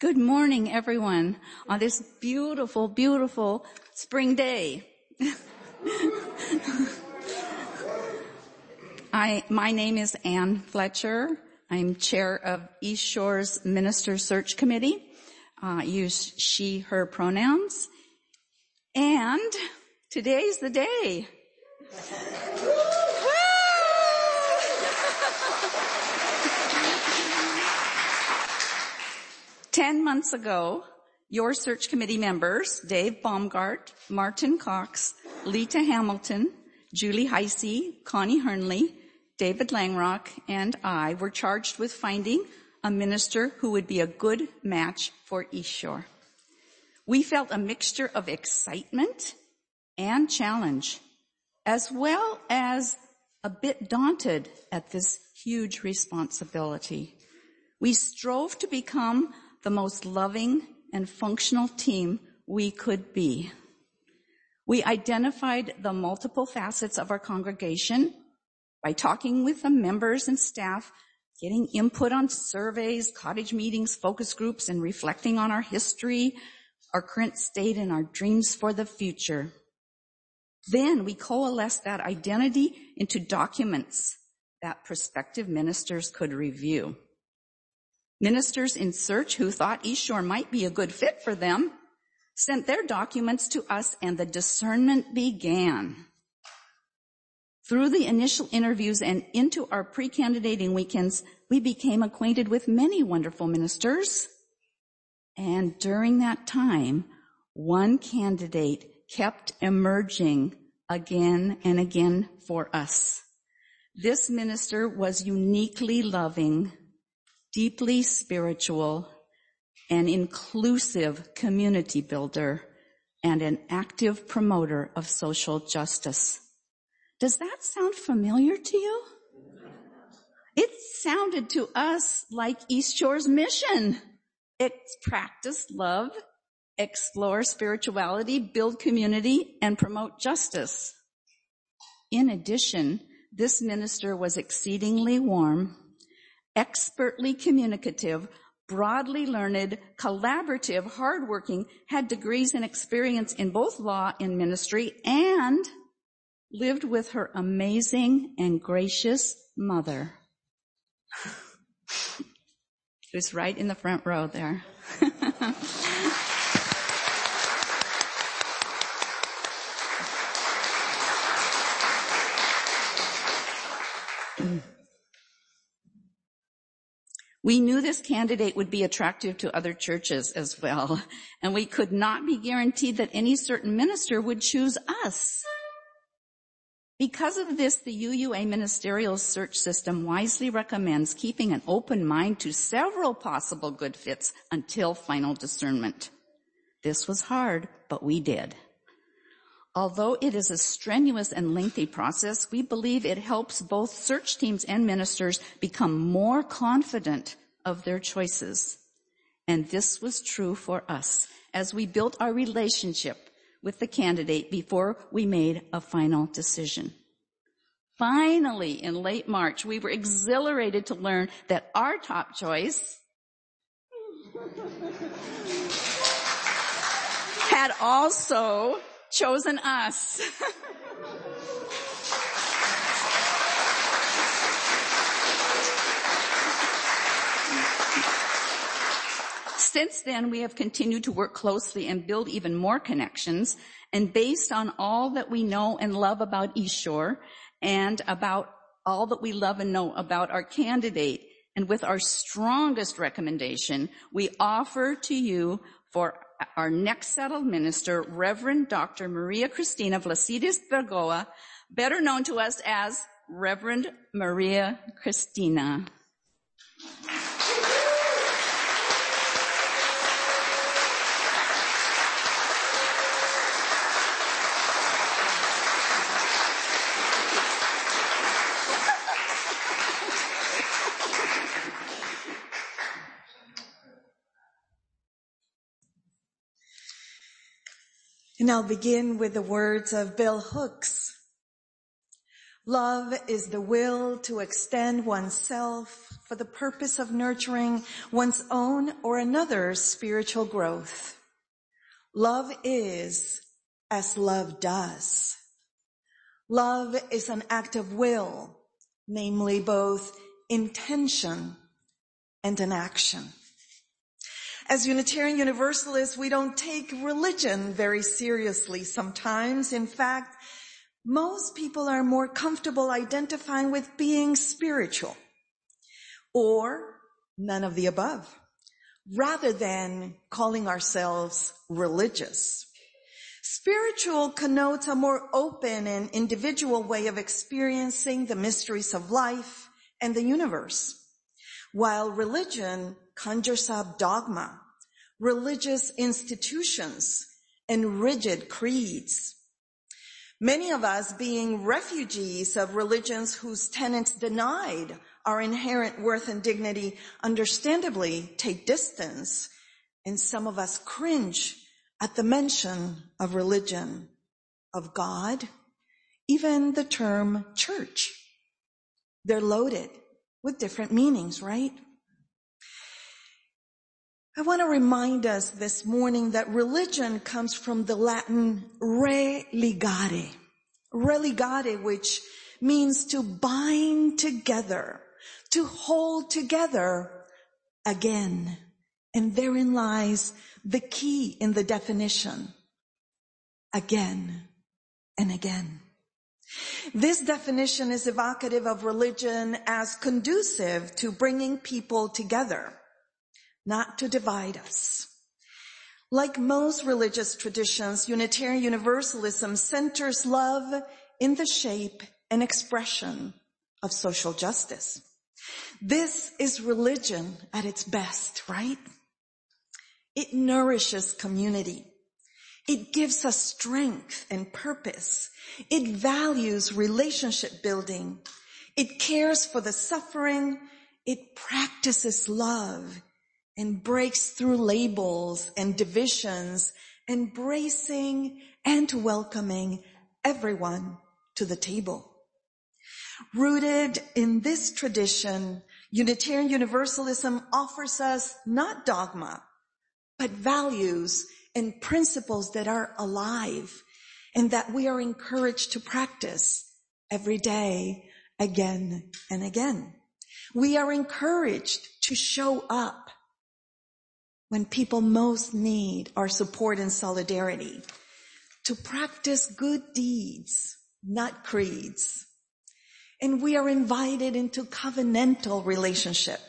Good morning, everyone, on this beautiful, beautiful spring day. I, my name is Ann Fletcher. I'm chair of East Shore's Minister Search Committee. Uh, use she, her pronouns. And today's the day. Ten months ago, your search committee members, Dave Baumgart, Martin Cox, Lita Hamilton, Julie Heisey, Connie Hernley, David Langrock, and I were charged with finding a minister who would be a good match for East Shore. We felt a mixture of excitement and challenge, as well as a bit daunted at this huge responsibility. We strove to become the most loving and functional team we could be. We identified the multiple facets of our congregation by talking with the members and staff, getting input on surveys, cottage meetings, focus groups, and reflecting on our history, our current state, and our dreams for the future. Then we coalesced that identity into documents that prospective ministers could review. Ministers in search who thought East Shore might be a good fit for them sent their documents to us and the discernment began. Through the initial interviews and into our pre-candidating weekends, we became acquainted with many wonderful ministers. And during that time, one candidate kept emerging again and again for us. This minister was uniquely loving, deeply spiritual, an inclusive community builder, and an active promoter of social justice. Does that sound familiar to you? It sounded to us like East Shore's mission. It's practice love, explore spirituality, build community, and promote justice. In addition, this minister was exceedingly warm, expertly communicative, broadly learned, collaborative, hardworking, had degrees and experience in both law and ministry, and lived with her amazing and gracious mother. Who's right in the front row there. We knew this candidate would be attractive to other churches as well, and we could not be guaranteed that any certain minister would choose us. Because of this, the UUA ministerial search system wisely recommends keeping an open mind to several possible good fits until final discernment. This was hard, but we did. Although it is a strenuous and lengthy process, we believe it helps both search teams and ministers become more confident of their choices. And this was true for us as we built our relationship with the candidate before we made a final decision. Finally, in late March, we were exhilarated to learn that our top choice had also chosen us. Since then, we have continued to work closely and build even more connections. And based on all that we know and love about East Shore and about all that we love and know about our candidate, and with our strongest recommendation, we offer to you for our next settled minister, Reverend Dr. Maria Cristina Vlassidis Burgoa, better known to us as Reverend Maria Cristina. And I'll begin with the words of Bell Hooks. Love is the will to extend oneself for the purpose of nurturing one's own or another's spiritual growth. Love is as love does. Love is an act of will, namely both intention and an action. As Unitarian Universalists, we don't take religion very seriously sometimes. In fact, most people are more comfortable identifying with being spiritual or none of the above rather than calling ourselves religious. Spiritual connotes a more open and individual way of experiencing the mysteries of life and the universe, while religion conjures up dogma, religious institutions, and rigid creeds. Many of us being refugees of religions whose tenets denied our inherent worth and dignity understandably take distance and some of us cringe at the mention of religion, of God, even the term church. They're loaded with different meanings, right? I want to remind us this morning that religion comes from the Latin religare. Religare, which means to bind together, to hold together again. And therein lies the key in the definition. Again and again. This definition is evocative of religion as conducive to bringing people together not to divide us. Like most religious traditions, Unitarian Universalism centers love in the shape and expression of social justice. This is religion at its best, right? It nourishes community. It gives us strength and purpose. It values relationship building. It cares for the suffering. It practices love and breaks through labels and divisions, embracing and welcoming everyone to the table. Rooted in this tradition, Unitarian Universalism offers us not dogma, but values and principles that are alive and that we are encouraged to practice every day again and again. We are encouraged to show up when people most need our support and solidarity, to practice good deeds, not creeds. And we are invited into covenantal relationship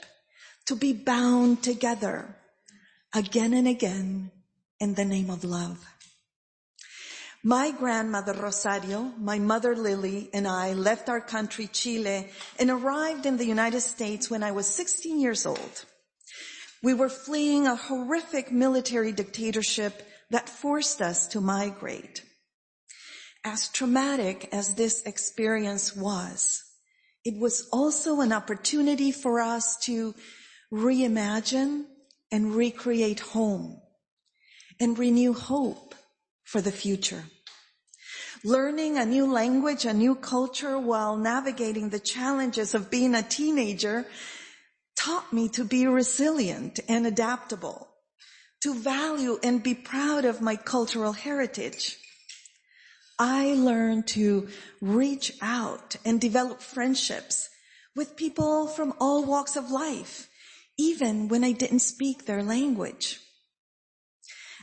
to be bound together again and again in the name of love. My grandmother Rosario, my mother Lily, and I left our country, Chile, and arrived in the United States when I was 16 years old. We were fleeing a horrific military dictatorship that forced us to migrate. As traumatic as this experience was, it was also an opportunity for us to reimagine and recreate home and renew hope for the future. Learning a new language, a new culture while navigating the challenges of being a teenager taught me to be resilient and adaptable, to value and be proud of my cultural heritage. I learned to reach out and develop friendships with people from all walks of life, even when I didn't speak their language.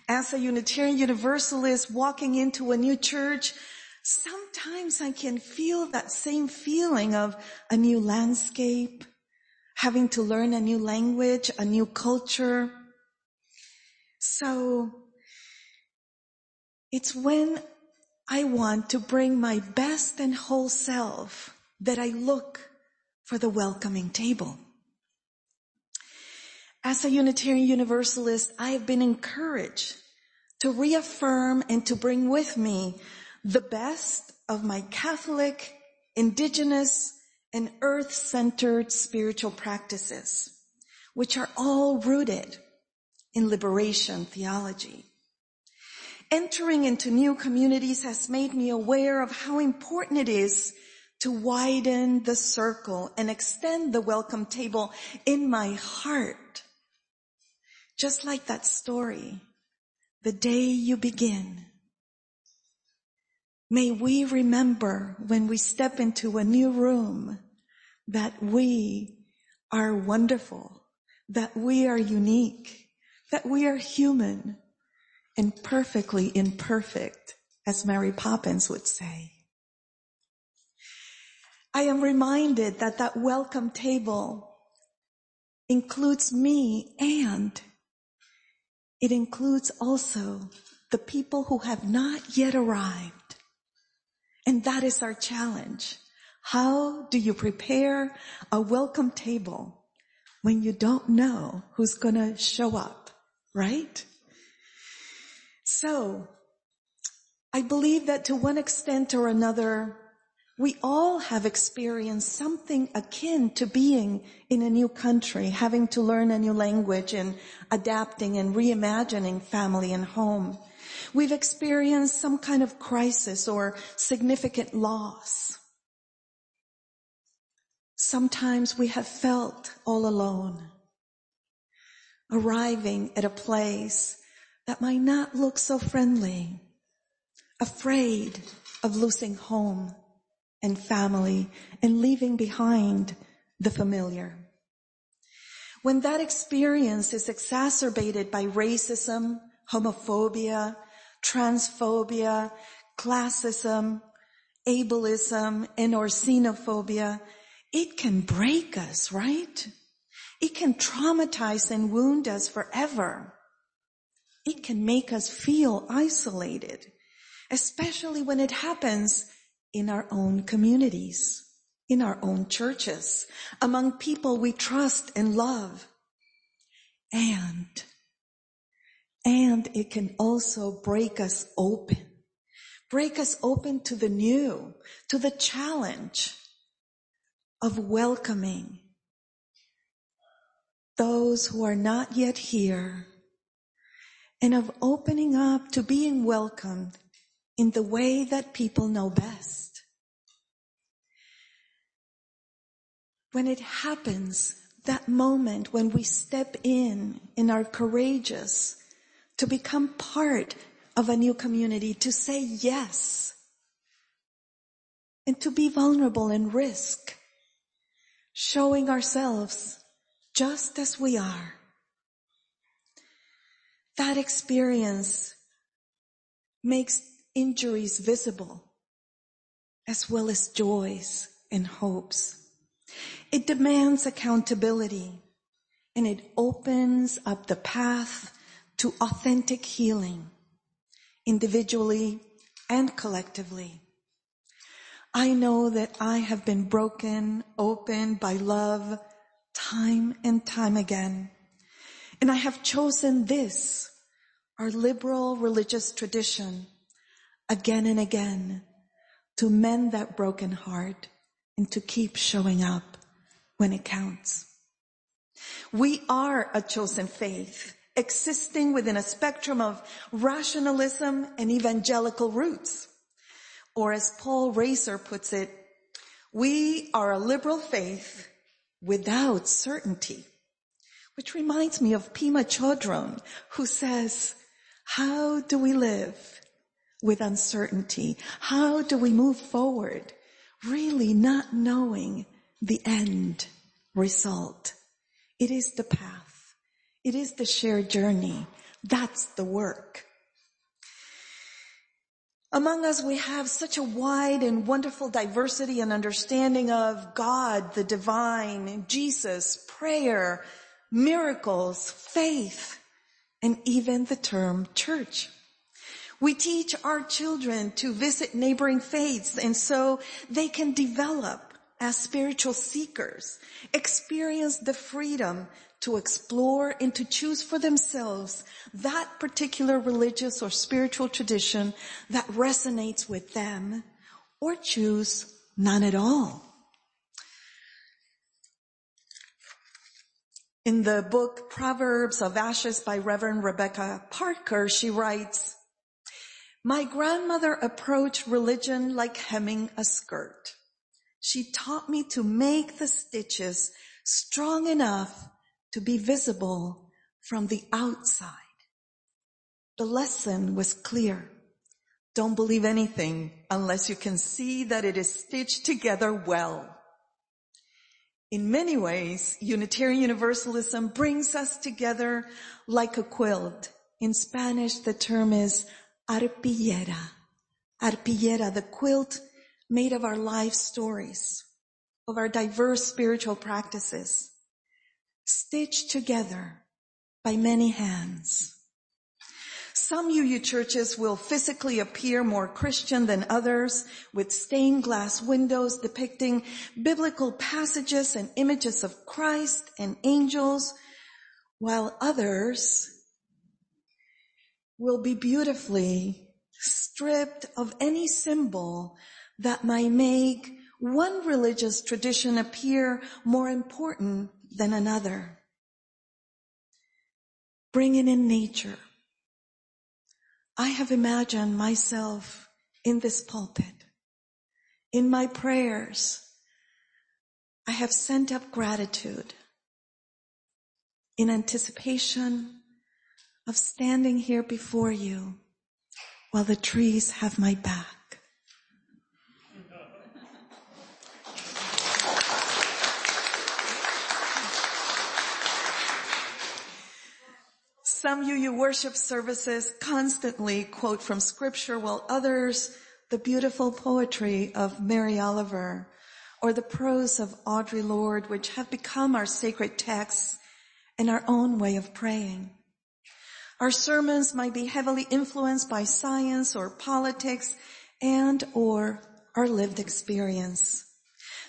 As a Unitarian Universalist walking into a new church, sometimes I can feel that same feeling of a new landscape, having to learn a new language, a new culture. So it's when I want to bring my best and whole self that I look for the welcoming table. As a Unitarian Universalist, I have been encouraged to reaffirm and to bring with me the best of my Catholic, indigenous, and earth-centered spiritual practices, which are all rooted in liberation theology. Entering into new communities has made me aware of how important it is to widen the circle and extend the welcome table in my heart. Just like that story, the day you begin. May we remember when we step into a new room that we are wonderful, that we are unique, that we are human and perfectly imperfect, as Mary Poppins would say. I am reminded that that welcome table includes me and it includes also the people who have not yet arrived. And that is our challenge. How do you prepare a welcome table when you don't know who's gonna show up, right? So, I believe that to one extent or another, we all have experienced something akin to being in a new country, having to learn a new language and adapting and reimagining family and home. We've experienced some kind of crisis or significant loss. Sometimes we have felt all alone, arriving at a place that might not look so friendly, afraid of losing home and family and leaving behind the familiar. When that experience is exacerbated by racism, homophobia, transphobia, classism, ableism, and or xenophobia, it can break us, right? It can traumatize and wound us forever. It can make us feel isolated, especially when it happens in our own communities, in our own churches, among people we trust and love. And, and it can also break us open, break us open to the new, to the challenge of welcoming those who are not yet here and of opening up to being welcomed in the way that people know best. When it happens, that moment when we step in and are courageous to become part of a new community, to say yes, and to be vulnerable and risk, showing ourselves just as we are. That experience makes injuries visible as well as joys and hopes. It demands accountability and it opens up the path to authentic healing individually and collectively. I know that I have been broken open by love time and time again. And I have chosen this, our liberal religious tradition, again and again to mend that broken heart and to keep showing up when it counts. We are a chosen faith existing within a spectrum of rationalism and evangelical roots. Or as Paul Rasor puts it, we are a liberal faith without certainty. Which reminds me of Pema Chodron, who says, how do we live with uncertainty? How do we move forward really not knowing the end result? It is the path. It is the shared journey. That's the work. Among us, we have such a wide and wonderful diversity and understanding of God, the divine, Jesus, prayer, miracles, faith, and even the term church. We teach our children to visit neighboring faiths and so they can develop as spiritual seekers, experience the freedom to explore and to choose for themselves that particular religious or spiritual tradition that resonates with them or choose none at all. In the book Proverbs of Ashes by Reverend Rebecca Parker, she writes, my grandmother approached religion like hemming a skirt. She taught me to make the stitches strong enough to be visible from the outside. The lesson was clear. Don't believe anything unless you can see that it is stitched together well. In many ways, Unitarian Universalism brings us together like a quilt. In Spanish, the term is arpillera. Arpillera, the quilt made of our life stories, of our diverse spiritual practices, stitched together by many hands. Some UU churches will physically appear more Christian than others with stained glass windows depicting biblical passages and images of Christ and angels, while others will be beautifully stripped of any symbol that might make one religious tradition appear more important than another. Bringing in nature I have imagined myself in this pulpit. In my prayers, I have sent up gratitude in anticipation of standing here before you while the trees have my back. Some UU worship services constantly quote from scripture while others the beautiful poetry of Mary Oliver or the prose of Audre Lorde, which have become our sacred texts and our own way of praying. Our sermons might be heavily influenced by science or politics and or our lived experience.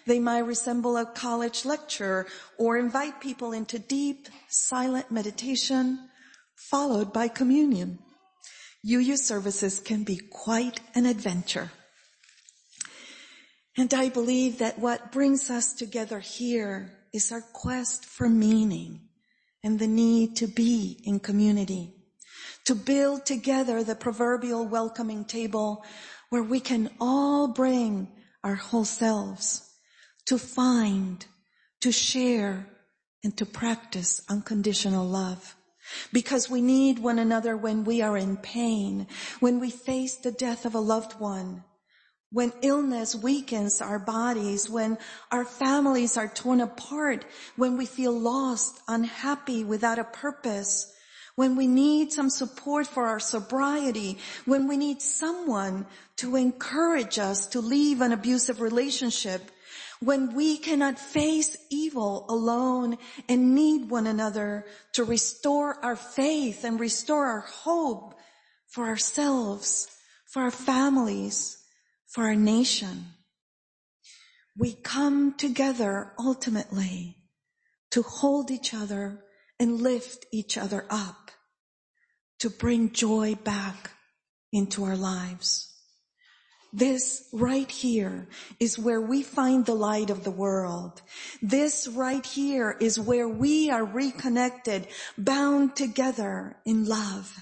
They might resemble a college lecture or invite people into deep, silent meditation followed by communion. UU services can be quite an adventure. And I believe that what brings us together here is our quest for meaning and the need to be in community, to build together the proverbial welcoming table where we can all bring our whole selves, to find, to share, and to practice unconditional love. Because we need one another when we are in pain, when we face the death of a loved one, when illness weakens our bodies, when our families are torn apart, when we feel lost, unhappy, without a purpose, when we need some support for our sobriety, when we need someone to encourage us to leave an abusive relationship, when we cannot face evil alone and need one another to restore our faith and restore our hope for ourselves, for our families, for our nation. We come together ultimately to hold each other and lift each other up, to bring joy back into our lives. This right here is where we find the light of the world. This right here is where we are reconnected, bound together in love.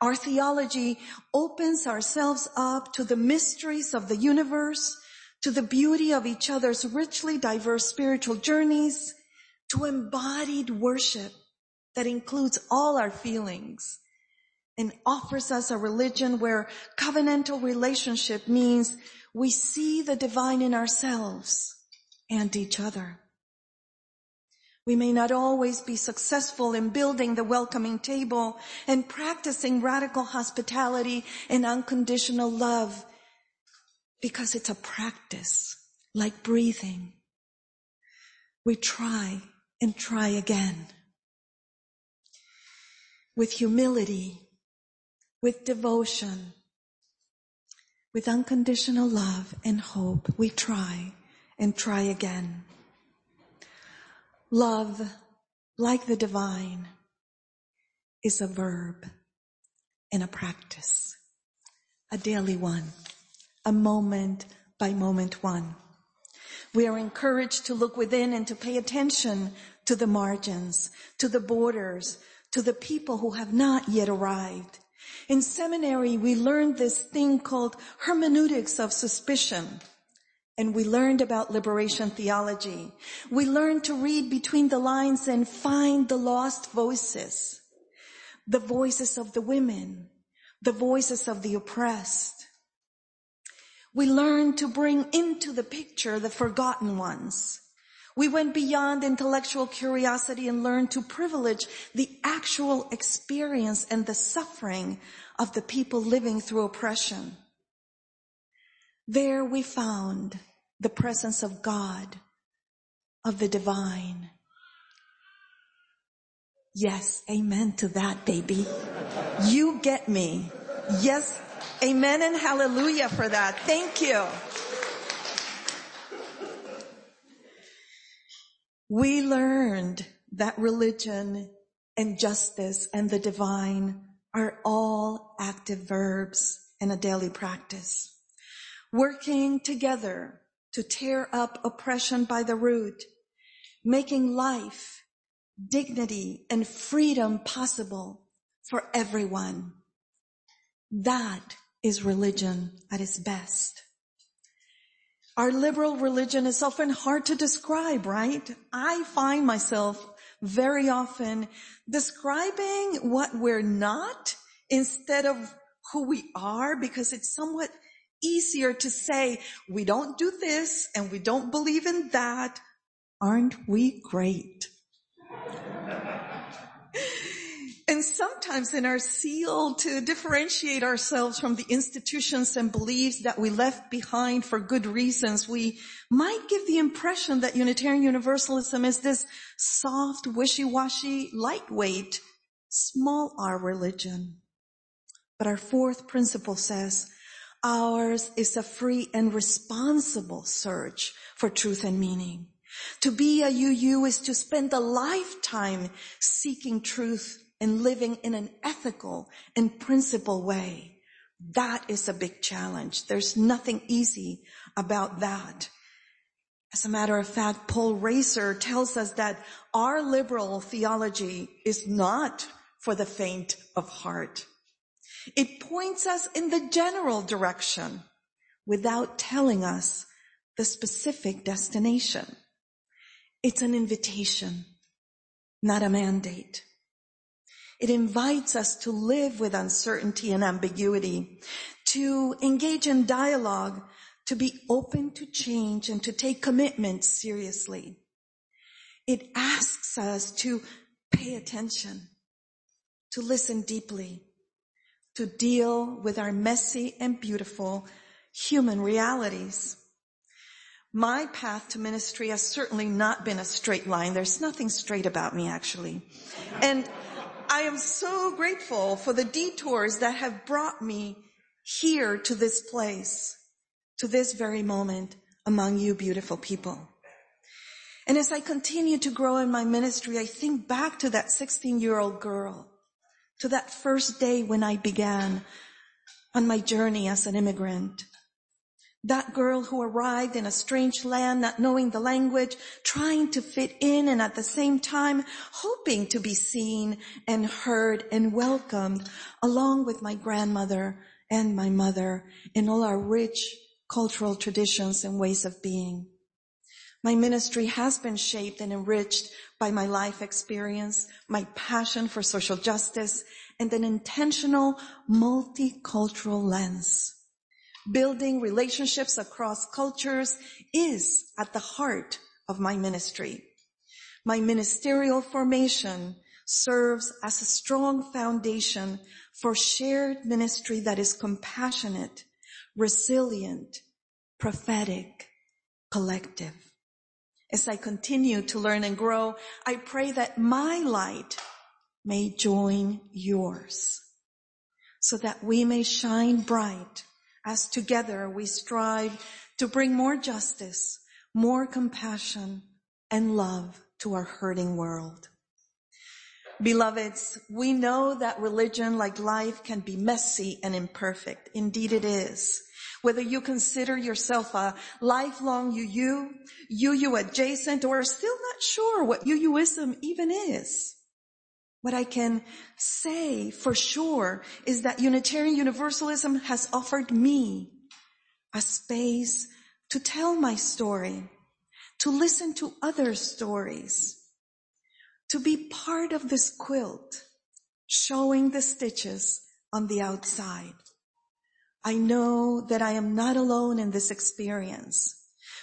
Our theology opens ourselves up to the mysteries of the universe, to the beauty of each other's richly diverse spiritual journeys, to embodied worship that includes all our feelings, and offers us a religion where covenantal relationship means we see the divine in ourselves and each other. We may not always be successful in building the welcoming table and practicing radical hospitality and unconditional love because it's a practice like breathing. We try and try again. With humility with devotion, with unconditional love and hope, we try and try again. Love, like the divine, is a verb and a practice, a daily one, a moment by moment one. We are encouraged to look within and to pay attention to the margins, to the borders, to the people who have not yet arrived, in seminary, we learned this thing called hermeneutics of suspicion. and we learned about liberation theology. We learned to read between the lines and find the lost voices, the voices of the women, the voices of the oppressed. We learned to bring into the picture the forgotten ones. We went beyond intellectual curiosity and learned to privilege the actual experience and the suffering of the people living through oppression. There we found the presence of God, of the divine. Yes, amen to that, baby. You get me. Yes, amen and hallelujah for that. Thank you. We learned that religion and justice and the divine are all active verbs in a daily practice working together to tear up oppression by the root, making life, dignity, and freedom possible for everyone. That is religion at its best. Our liberal religion is often hard to describe, right? I find myself very often describing what we're not instead of who we are because it's somewhat easier to say, we don't do this and we don't believe in that. Aren't we great? and sometimes in our zeal to differentiate ourselves from the institutions and beliefs that we left behind for good reasons, we might give the impression that Unitarian Universalism is this soft, wishy-washy, lightweight, small r religion. But our fourth principle says, Ours is a free and responsible search for truth and meaning. To be a UU is to spend a lifetime seeking truth and living in an ethical and principled way. That is a big challenge. There's nothing easy about that. As a matter of fact, Paul Rasor tells us that our liberal theology is not for the faint of heart. It points us in the general direction without telling us the specific destination. It's an invitation, not a mandate. It invites us to live with uncertainty and ambiguity, to engage in dialogue, to be open to change and to take commitment seriously. It asks us to pay attention, to listen deeply, to deal with our messy and beautiful human realities. My path to ministry has certainly not been a straight line. There's nothing straight about me actually. And I am so grateful for the detours that have brought me here to this place, to this very moment among you beautiful people. And as I continue to grow in my ministry, I think back to that 16 year old girl to that first day when I began on my journey as an immigrant. That girl who arrived in a strange land, not knowing the language, trying to fit in and at the same time hoping to be seen and heard and welcomed along with my grandmother and my mother in all our rich cultural traditions and ways of being. My ministry has been shaped and enriched by my life experience, my passion for social justice, and an intentional multicultural lens. Building relationships across cultures is at the heart of my ministry. My ministerial formation serves as a strong foundation for shared ministry that is compassionate, resilient, prophetic, collective as I continue to learn and grow, I pray that my light may join yours so that we may shine bright as together we strive to bring more justice, more compassion and love to our hurting world. Beloveds, we know that religion like life can be messy and imperfect. Indeed it is whether you consider yourself a lifelong UU, UU adjacent, or still not sure what UUism even is. What I can say for sure is that Unitarian Universalism has offered me a space to tell my story, to listen to other stories, to be part of this quilt, showing the stitches on the outside. I know that I am not alone in this experience.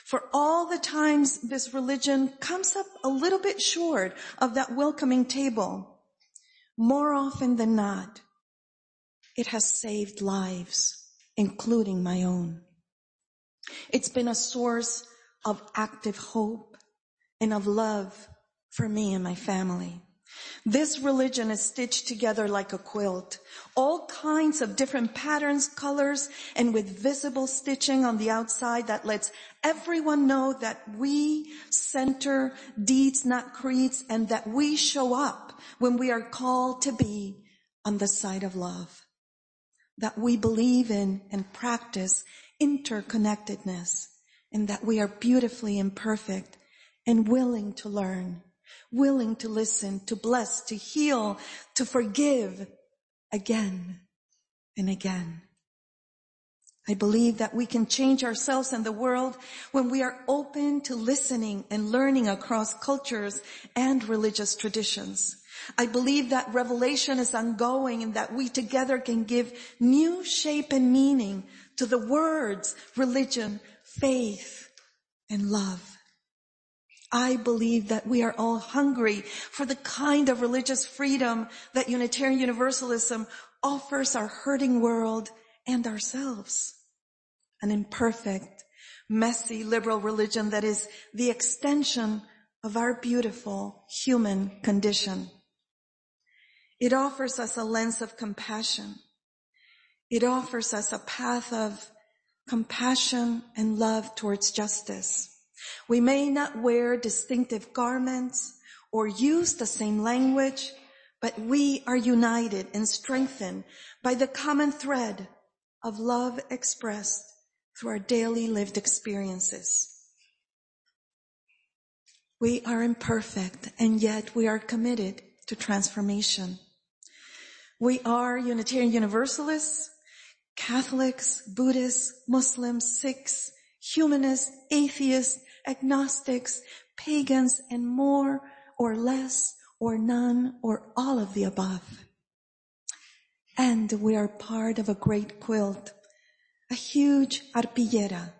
For all the times this religion comes up a little bit short of that welcoming table, more often than not, it has saved lives, including my own. It's been a source of active hope and of love for me and my family. This religion is stitched together like a quilt. All kinds of different patterns, colors, and with visible stitching on the outside that lets everyone know that we center deeds, not creeds, and that we show up when we are called to be on the side of love. That we believe in and practice interconnectedness and that we are beautifully imperfect and willing to learn willing to listen, to bless, to heal, to forgive again and again. I believe that we can change ourselves and the world when we are open to listening and learning across cultures and religious traditions. I believe that revelation is ongoing and that we together can give new shape and meaning to the words religion, faith, and love. I believe that we are all hungry for the kind of religious freedom that Unitarian Universalism offers our hurting world and ourselves. An imperfect, messy liberal religion that is the extension of our beautiful human condition. It offers us a lens of compassion. It offers us a path of compassion and love towards justice. We may not wear distinctive garments or use the same language, but we are united and strengthened by the common thread of love expressed through our daily lived experiences. We are imperfect and yet we are committed to transformation. We are Unitarian Universalists, Catholics, Buddhists, Muslims, Sikhs, humanists, atheists, agnostics, pagans, and more or less or none or all of the above. And we are part of a great quilt, a huge arpillera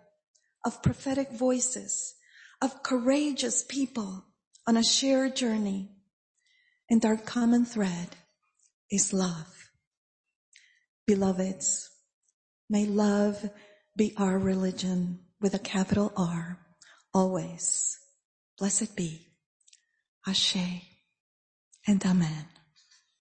of prophetic voices, of courageous people on a shared journey. And our common thread is love. Beloveds, may love be our religion with a capital R always. Blessed be. Ashe and Amen.